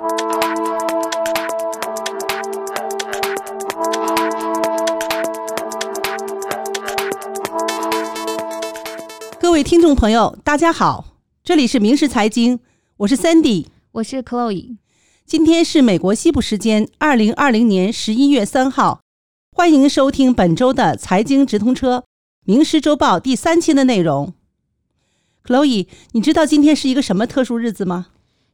各位听众朋友，大家好，这里是明时财经，我是 Sandy，我是 Chloe。今天是美国西部时间二零二零年十一月三号，欢迎收听本周的财经直通车《名师周报》第三期的内容。Chloe，你知道今天是一个什么特殊日子吗？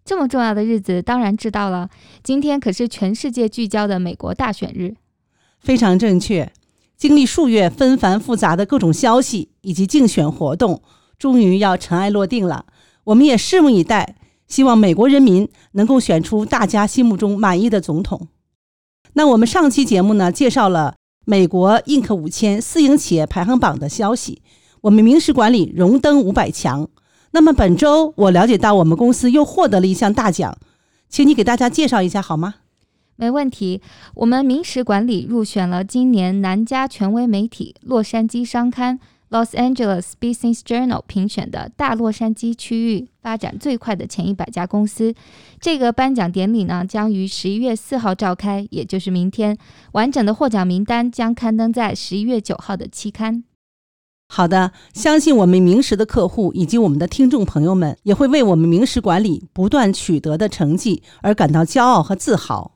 这么重要的日子，当然知道了。今天可是全世界聚焦的美国大选日。非常正确。经历数月纷繁复杂的各种消息以及竞选活动，终于要尘埃落定了。我们也拭目以待，希望美国人民能够选出大家心目中满意的总统。那我们上期节目呢，介绍了美国 Inc 五千私营企业排行榜的消息，我们明石管理荣登五百强。那么本周我了解到，我们公司又获得了一项大奖，请你给大家介绍一下好吗？没问题，我们明石管理入选了今年南加权威媒体《洛杉矶商刊》（Los Angeles Business Journal） 评选的大洛杉矶区域发展最快的前一百家公司。这个颁奖典礼呢，将于十一月四号召开，也就是明天。完整的获奖名单将刊登在十一月九号的期刊。好的，相信我们明石的客户以及我们的听众朋友们，也会为我们明石管理不断取得的成绩而感到骄傲和自豪。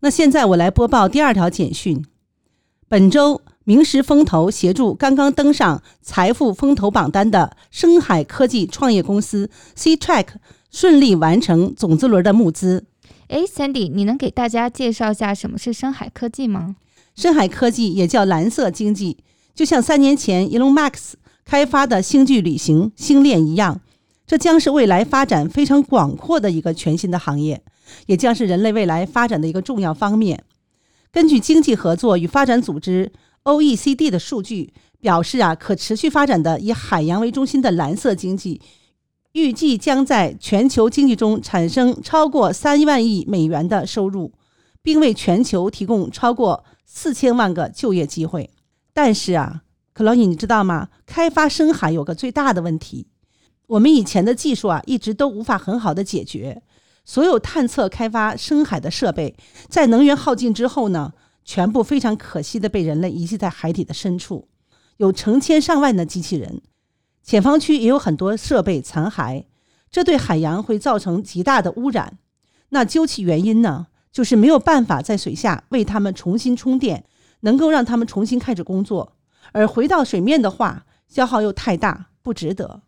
那现在我来播报第二条简讯。本周，明石风投协助刚刚登上财富风投榜单的深海科技创业公司 C Track 顺利完成种子轮的募资。哎，Sandy，你能给大家介绍一下什么是深海科技吗？深海科技也叫蓝色经济，就像三年前 Elon Musk 开发的星际旅行星链一样，这将是未来发展非常广阔的一个全新的行业。也将是人类未来发展的一个重要方面。根据经济合作与发展组织 （OECD） 的数据表示，啊，可持续发展的以海洋为中心的蓝色经济，预计将在全球经济中产生超过三万亿美元的收入，并为全球提供超过四千万个就业机会。但是啊，克劳尼，你知道吗？开发深海有个最大的问题，我们以前的技术啊，一直都无法很好的解决。所有探测开发深海的设备，在能源耗尽之后呢，全部非常可惜的被人类遗弃在海底的深处，有成千上万的机器人。潜方区也有很多设备残骸，这对海洋会造成极大的污染。那究其原因呢，就是没有办法在水下为它们重新充电，能够让他们重新开始工作，而回到水面的话，消耗又太大，不值得。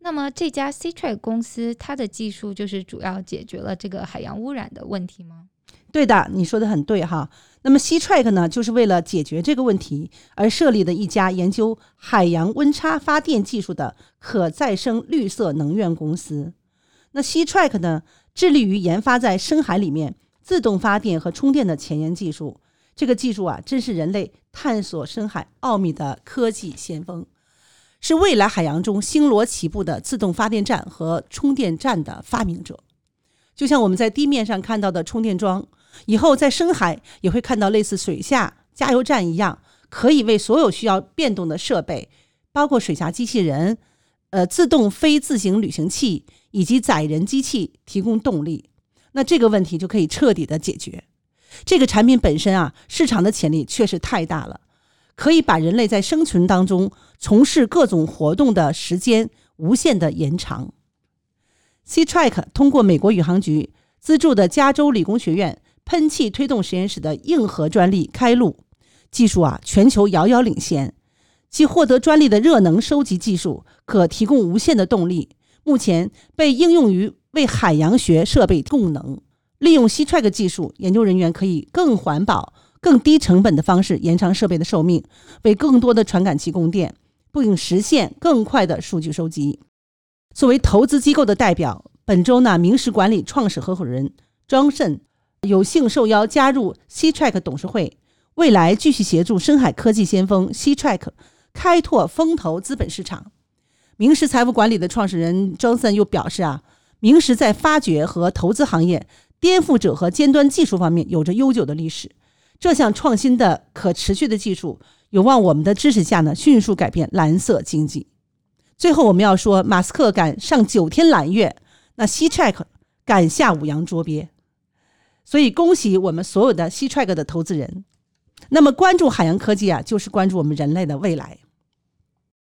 那么这家 C Track 公司，它的技术就是主要解决了这个海洋污染的问题吗？对的，你说的很对哈。那么 C Track 呢，就是为了解决这个问题而设立的一家研究海洋温差发电技术的可再生绿色能源公司。那 C Track 呢，致力于研发在深海里面自动发电和充电的前沿技术。这个技术啊，真是人类探索深海奥秘的科技先锋。是未来海洋中星罗棋布的自动发电站和充电站的发明者，就像我们在地面上看到的充电桩，以后在深海也会看到类似水下加油站一样，可以为所有需要变动的设备，包括水下机器人、呃自动非自行旅行器以及载人机器提供动力。那这个问题就可以彻底的解决。这个产品本身啊，市场的潜力确实太大了。可以把人类在生存当中从事各种活动的时间无限的延长。C Track 通过美国宇航局资助的加州理工学院喷气推动实验室的硬核专利开路，技术啊全球遥遥领先。其获得专利的热能收集技术可提供无限的动力，目前被应用于为海洋学设备供能。利用 C Track 技术，研究人员可以更环保。更低成本的方式延长设备的寿命，为更多的传感器供电，并实现更快的数据收集。作为投资机构的代表，本周呢，明石管理创始合伙人庄慎有幸受邀加入 C Track 董事会，未来继续协助深海科技先锋 C Track 开拓风投资本市场。明石财富管理的创始人庄慎又表示啊，明石在发掘和投资行业颠覆者和尖端技术方面有着悠久的历史。这项创新的可持续的技术有望我们的支持下呢，迅速改变蓝色经济。最后，我们要说，马斯克敢上九天揽月，那 C Track 赶下五洋捉鳖。所以，恭喜我们所有的 C Track 的投资人。那么，关注海洋科技啊，就是关注我们人类的未来。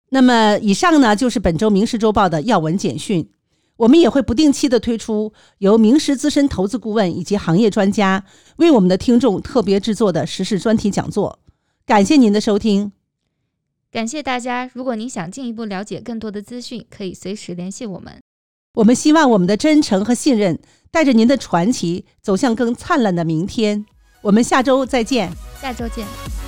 那么，以上呢就是本周《明时周报》的要闻简讯。我们也会不定期的推出由名师资深投资顾问以及行业专家为我们的听众特别制作的时事专题讲座。感谢您的收听，感谢大家。如果您想进一步了解更多的资讯，可以随时联系我们。我们希望我们的真诚和信任带着您的传奇走向更灿烂的明天。我们下周再见，下周见。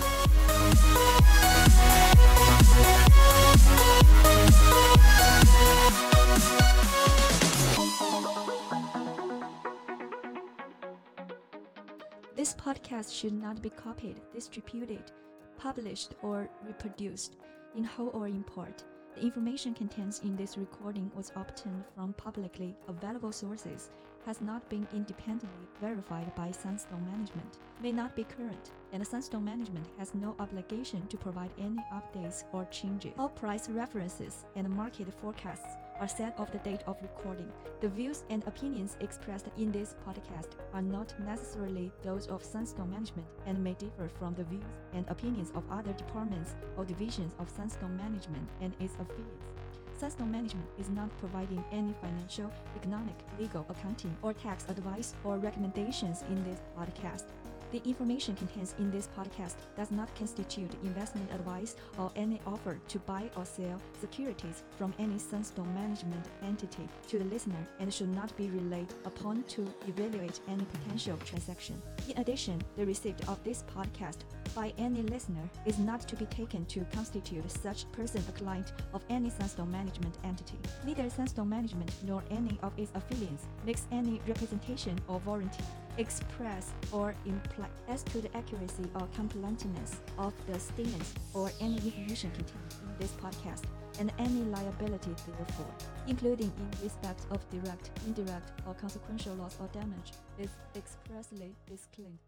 This podcast should not be copied, distributed, published, or reproduced in whole or in part. The information contained in this recording was obtained from publicly available sources, has not been independently verified by Sunstone Management, may not be current, and Sunstone Management has no obligation to provide any updates or changes. All price references and market forecasts are set of the date of recording. The views and opinions expressed in this podcast are not necessarily those of Sunstone Management and may differ from the views and opinions of other departments or divisions of Sunstone Management and its affiliates. Sunstone Management is not providing any financial, economic, legal, accounting, or tax advice or recommendations in this podcast. The information contained in this podcast does not constitute investment advice or any offer to buy or sell securities from any Sunstone management entity to the listener and should not be relied upon to evaluate any potential transaction. In addition, the receipt of this podcast by any listener is not to be taken to constitute such person a client of any Sunstone management entity. Neither Sunstone Management nor any of its affiliates makes any representation or warranty express or imply as to the accuracy or completeness of the statements or any information contained in this podcast and any liability therefore, including in respect of direct, indirect, or consequential loss or damage, is expressly disclaimed.